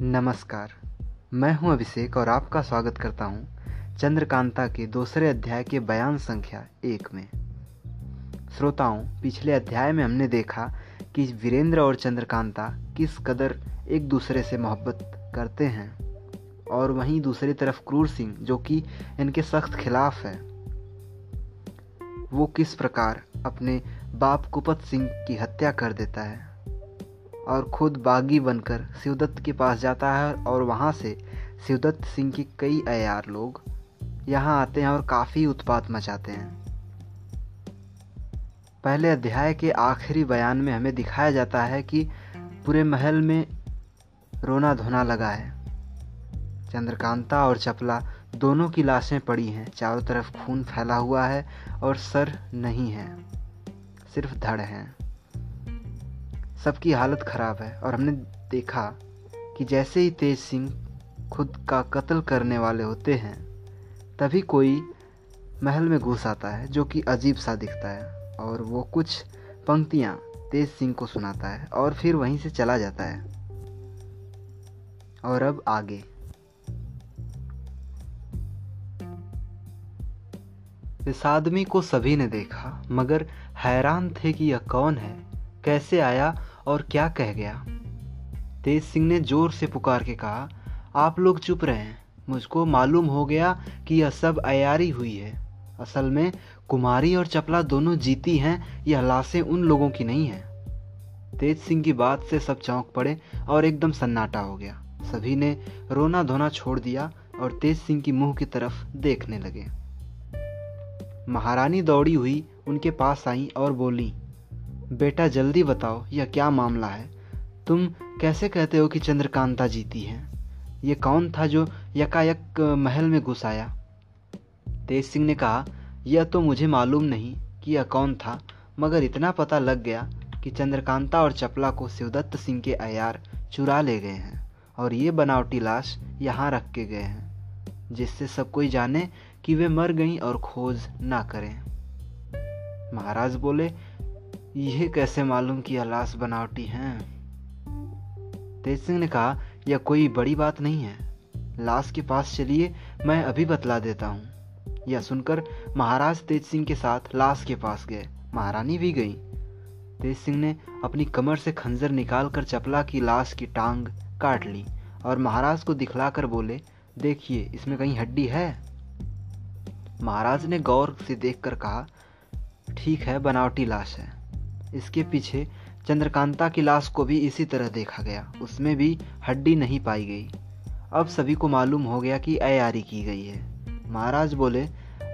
नमस्कार। मैं हूँ अभिषेक और आपका स्वागत करता हूँ चंद्रकांता के दूसरे अध्याय के बयान संख्या एक में। श्रोताओं, पिछले अध्याय में हमने देखा कि वीरेंद्र और चंद्रकांता किस कदर एक दूसरे से मोहब्बत करते हैं और वहीं दूसरी तरफ़ क्रूर सिंह, जो कि इनके सख्त खिलाफ है। वो किस प्रकार अपने बाप कुपत सिंह की हत्या कर देता है? और खुद बागी बनकर शिवदत्त के पास जाता है और वहाँ से शिवदत्त सिंह के कई अयार लोग यहाँ आते हैं और काफ़ी उत्पात मचाते हैं। पहले अध्याय के आखिरी बयान में हमें दिखाया जाता है कि पूरे महल में रोना धोना लगा है। चंद्रकांता और चपला दोनों की लाशें पड़ी हैं। चारों तरफ़ खून फैला हुआ है और सर नहीं है, सिर्फ़ धड़ हैं। सबकी हालत ख़राब है और हमने देखा कि जैसे ही तेज सिंह खुद का कत्ल करने वाले होते हैं, तभी कोई महल में घुस आता है जो कि अजीब सा दिखता है और वो कुछ पंक्तियाँ तेज सिंह को सुनाता है और फिर वहीं से चला जाता है। और अब आगे। इस आदमी को सभी ने देखा, मगर हैरान थे कि यह कौन है? कैसे आया और क्या कह गया? तेज सिंह ने ज़ोर से पुकार के कहा, आप लोग चुप रहें। मुझको मालूम हो गया कि यह सब अयारी हुई है। असल में कुमारी और चपला दोनों जीती हैं, यह लाशें उन लोगों की नहीं हैं। तेज सिंह की बात से सब चौंक पड़े और एकदम सन्नाटा हो गया। सभी ने रोना धोना छोड़ दिया और तेज सिंह की मुँह की तरफ़ देखने लगे। महारानी दौड़ी हुई, उनके पास आई और बोली बेटा जल्दी बताओ, यह क्या मामला है? तुम कैसे कहते हो कि चंद्रकांता जीती है? ये कौन था जो यकायक महल में घुस आया? तेज सिंह ने कहा, यह तो मुझे मालूम नहीं कि यह कौन था, मगर इतना पता लग गया कि चंद्रकांता और चपला को शिवदत्त सिंह के अयार चुरा ले गए हैं और ये बनावटी लाश यहाँ रख के गए हैं, जिससे सब कोई जाने कि वे मर गईं और खोज ना करें। महाराज बोले यह कैसे मालूम कि लाश बनावटी हैं? तेज सिंह ने कहा, यह कोई बड़ी बात नहीं है। लाश के पास चलिए, मैं अभी बतला देता हूँ। यह सुनकर महाराज तेज सिंह के साथ लाश के पास गए। महारानी भी गई। तेज सिंह ने अपनी कमर से खंजर निकालकर चपला की लाश की टांग काट ली और महाराज को दिखलाकर बोले, देखिए, इसमें कहीं हड्डी है? महाराज ने गौर से देखकर कहा, ठीक है, बनावटी लाश है। इसके पीछे चंद्रकांता की लाश को भी इसी तरह देखा गया। उसमें भी हड्डी नहीं पाई गई। अब सभी को मालूम हो गया कि अयारी की गई है। महाराज बोले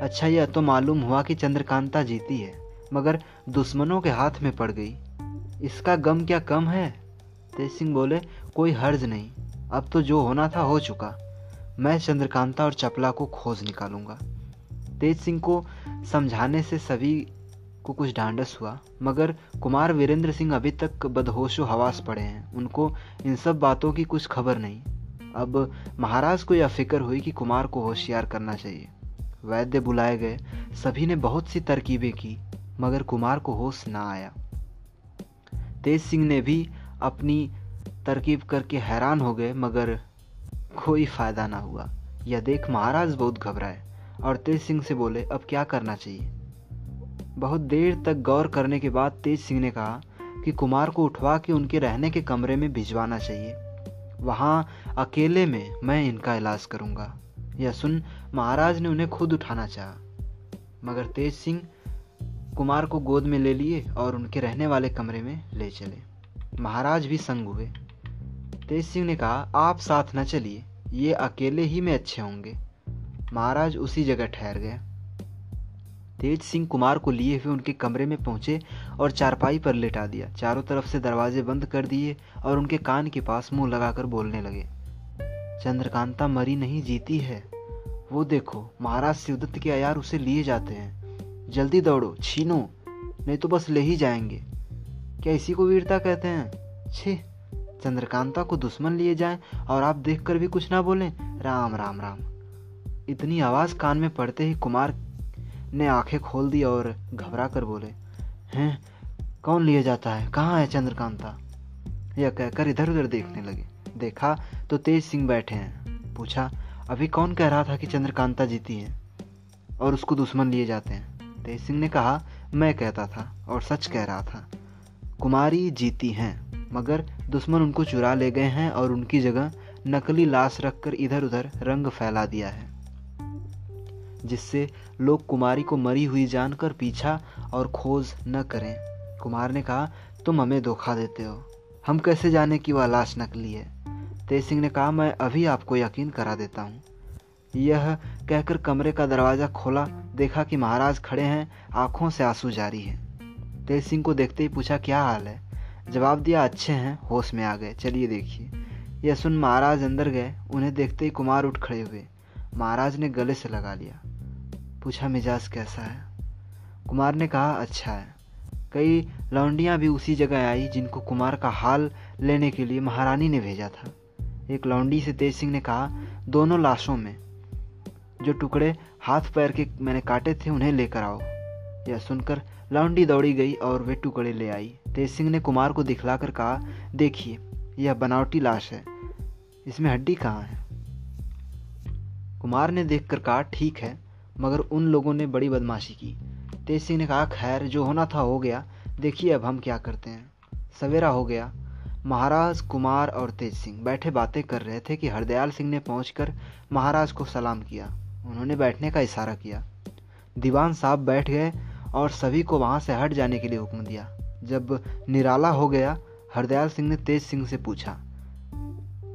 अच्छा यह तो मालूम हुआ कि चंद्रकांता जीती है, मगर दुश्मनों के हाथ में पड़ गई। इसका गम क्या कम है? तेज सिंह बोले, कोई हर्ज नहीं, अब तो जो होना था हो चुका। मैं चंद्रकांता और चपला को खोज निकालूँगा। तेज सिंह को समझाने से सभी को कुछ ढांढस हुआ, मगर कुमार वीरेंद्र सिंह अभी तक बदहोशो हवास पड़े हैं। उनको इन सब बातों की कुछ खबर नहीं। अब महाराज को यह फ़िक्र हुई कि कुमार को होशियार करना चाहिए। वैद्य बुलाए गए। सभी ने बहुत सी तरकीबें की, मगर कुमार को होश ना आया। तेज सिंह ने भी अपनी तरकीब करके हैरान हो गए, मगर कोई फ़ायदा ना हुआ। यह देख महाराज बहुत घबराए और तेज सिंह से बोले, अब क्या करना चाहिए? बहुत देर तक गौर करने के बाद तेज सिंह ने कहा कि कुमार को उठवा के उनके रहने के कमरे में भिजवाना चाहिए। वहाँ अकेले में मैं इनका इलाज करूँगा। यह सुन महाराज ने उन्हें खुद उठाना चाहा। मगर तेज सिंह कुमार को गोद में ले लिए और उनके रहने वाले कमरे में ले चले। महाराज भी संग हुए। तेज सिंह ने कहा, आप साथ न चलिए, ये अकेले ही में अच्छे होंगे महाराज उसी जगह ठहर गए। तेज सिंह कुमार को लिए हुए उनके कमरे में पहुँचे और चारपाई पर लेटा दिया। चारों तरफ़ से दरवाजे बंद कर दिए और उनके कान के पास मुँह लगाकर बोलने लगे। चंद्रकांता मरी नहीं जीती है। वो देखो, महाराज शिवदत्त के अयार उसे लिए जाते हैं। जल्दी दौड़ो, छीनो, नहीं तो बस ले ही जाएँगे। क्या इसी को वीरता कहते हैं? छे, चंद्रकांता को दुश्मन लिए जाएँ और आप देखकर भी कुछ ना बोलें। राम राम राम। इतनी आवाज़ कान में पड़ते ही कुमार ने आँखें खोल दी और घबरा कर बोले, हैं? कौन लिए जाता है? कहाँ है चंद्रकांता? यह कहकर इधर उधर देखने लगे। देखा तो तेज सिंह बैठे हैं। पूछा, अभी कौन कह रहा था कि चंद्रकांता जीती है और उसको दुश्मन लिए जाते हैं? तेज सिंह ने कहा, मैं कहता था और सच कह रहा था। कुमारी जीती हैं, मगर दुश्मन उनको चुरा ले गए हैं और उनकी जगह नकली लाश रखकर इधर उधर रंग फैला दिया है। जिससे लोग कुमारी को मरी हुई जानकर पीछा और खोज न करें। कुमार ने कहा, तुम हमें धोखा देते हो। हम कैसे जाने कि वह लाश नकली है? तेज सिंह ने कहा, मैं अभी आपको यकीन करा देता हूँ। यह कहकर कमरे का दरवाज़ा खोला, देखा कि महाराज खड़े हैं, आँखों से आँसू जारी है। तेज सिंह को देखते ही पूछा, क्या हाल है? जवाब दिया, अच्छे हैं, होश में आ गए। चलिए देखिए। यह सुन महाराज अंदर गए, उन्हें देखते ही कुमार उठ खड़े हुए। महाराज ने गले से लगा लिया। पूछा मिजाज कैसा है? कुमार ने कहा अच्छा है। कई लौंडियाँ भी उसी जगह आई जिनको कुमार का हाल लेने के लिए महारानी ने भेजा था। एक लौंडी से तेज सिंह ने कहा, दोनों लाशों में, जो टुकड़े हाथ पैर के मैंने काटे थे, उन्हें लेकर आओ। यह सुनकर लौंडी दौड़ी गई और वे टुकड़े ले आई। तेज सिंह ने कुमार को दिखलाकर कहा, देखिए, यह बनावटी लाश है। इसमें हड्डी कहाँ है? कुमार ने देखकर कहा, ठीक है मगर उन लोगों ने बड़ी बदमाशी की। तेज सिंह ने कहा, खैर, जो होना था हो गया। देखिए अब हम क्या करते हैं। सवेरा हो गया। महाराज कुमार और तेज सिंह बैठे बातें कर रहे थे कि हरदयाल सिंह ने पहुंचकर महाराज को सलाम किया। उन्होंने बैठने का इशारा किया। दीवान साहब बैठ गए और सभी को वहाँ से हट जाने के लिए हुक्म दिया। जब निराला हो गया, हरदयाल सिंह ने तेज सिंह से पूछा,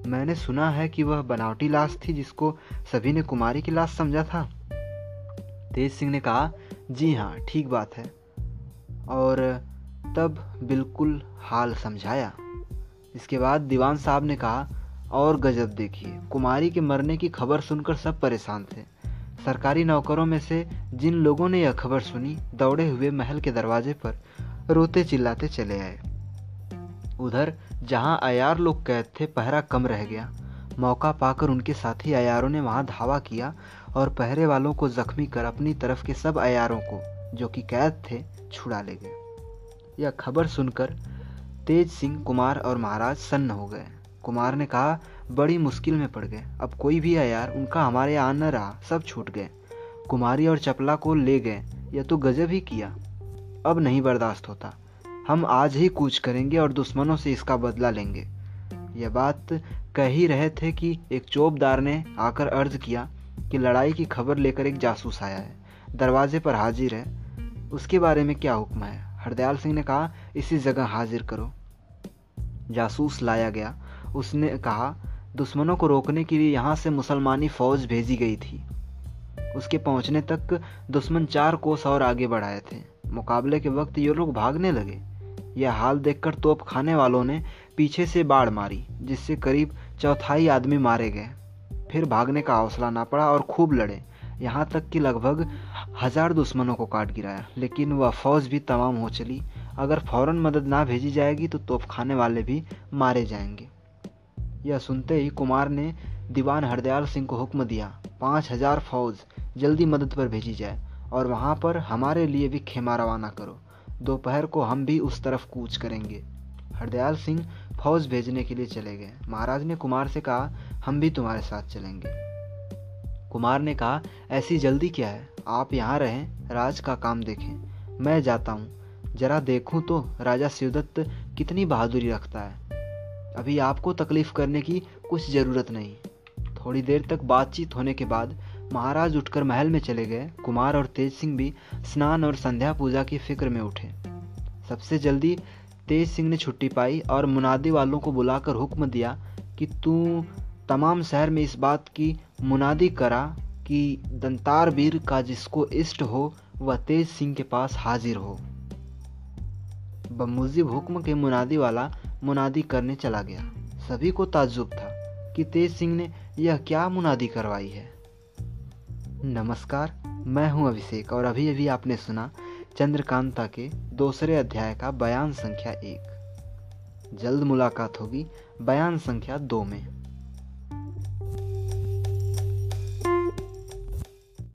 मैंने सुना है कि वह बनावटी लाश थी जिसको सभी ने कुमारी की लाश समझा था? तेज सिंह ने कहा, जी हाँ ठीक बात है। और तब बिल्कुल हाल समझाया। इसके बाद दीवान साहब ने कहा, और गजब देखिए, कुमारी के मरने की खबर सुनकर सब परेशान थे। सरकारी नौकरों में से जिन लोगों ने यह खबर सुनी, दौड़े हुए महल के दरवाजे पर रोते चिल्लाते चले आए। उधर जहाँ अयार लोग कैद थे, पहरा कम रह गया। मौका पाकर उनके साथी अयारों ने वहाँ धावा किया और पहरे वालों को जख्मी कर अपनी तरफ़ के सब अयारों को, जो कि कैद थे, छुड़ा ले गए। यह खबर सुनकर तेज सिंह, कुमार और महाराज सन्न हो गए। कुमार ने कहा, बड़ी मुश्किल में पड़ गए। अब कोई भी अयार उनका हमारे यहाँ न रहा, सब छूट गए। कुमारी और चपला को ले गए। यह तो गजब ही किया। अब नहीं बर्दाश्त होता। हम आज ही कूच करेंगे और दुश्मनों से इसका बदला लेंगे। यह बात कह ही रहे थे कि एक चौबदार ने आकर अर्ज़ किया कि लड़ाई की खबर लेकर एक जासूस आया है, दरवाजे पर हाजिर है। उसके बारे में क्या हुक्म है? हरदयाल सिंह ने कहा, इसी जगह हाजिर करो। जासूस लाया गया। उसने कहा, दुश्मनों को रोकने के लिए यहाँ से मुसलमानी फौज भेजी गई थी। उसके पहुँचने तक दुश्मन चार कोस और आगे बढ़ाए थे। मुकाबले के वक्त ये लोग भागने लगे। यह हाल देखकर तोप खाने वालों ने पीछे से बाढ़ मारी, जिससे करीब चौथाई आदमी मारे गए। फिर भागने का हौसला ना पड़ा और खूब लड़े। यहाँ तक कि लगभग हज़ार दुश्मनों को काट गिराया, लेकिन वह फौज भी तमाम हो चली। अगर फ़ौरन मदद ना भेजी जाएगी तो तोप खाने वाले भी मारे जाएँगे। यह सुनते ही कुमार ने दीवान हरदयाल सिंह को हुक्म दिया, पाँच हज़ार फौज जल्दी मदद पर भेजी जाए और वहाँ पर हमारे लिए भी खेमा रवाना करो। दोपहर को हम भी उस तरफ़ कूच करेंगे। हरदयाल सिंह फौज भेजने के लिए चले गए। महाराज ने कुमार से कहा हम भी तुम्हारे साथ चलेंगे। कुमार ने कहा, ऐसी जल्दी क्या है? आप यहाँ रहें, राज का काम देखें। मैं जाता हूँ। जरा देखूँ तो राजा शिवदत्त कितनी बहादुरी रखता है। अभी आपको तकलीफ़ करने की कुछ ज़रूरत नहीं। थोड़ी देर तक बातचीत होने के बाद महाराज उठकर महल में चले गए। कुमार और तेज सिंह भी स्नान और संध्या पूजा की फ़िक्र में उठे। सबसे जल्दी तेज सिंह ने छुट्टी पाई और मुनादी वालों को बुलाकर हुक्म दिया कि तू तमाम शहर में इस बात की मुनादी करा कि दंतार वीर का जिसको इष्ट हो, वह तेज सिंह के पास हाजिर हो। बमुजिब हुक्म के मुनादी वाला मुनादी करने चला गया। सभी को ताज्जुब था कि तेज सिंह ने यह क्या मुनादी करवाई है। नमस्कार, मैं हूँ अभिषेक और अभी अभी आपने सुना चंद्रकांता के दूसरे अध्याय का बयान संख्या एक। जल्द मुलाकात होगी बयान संख्या दो में।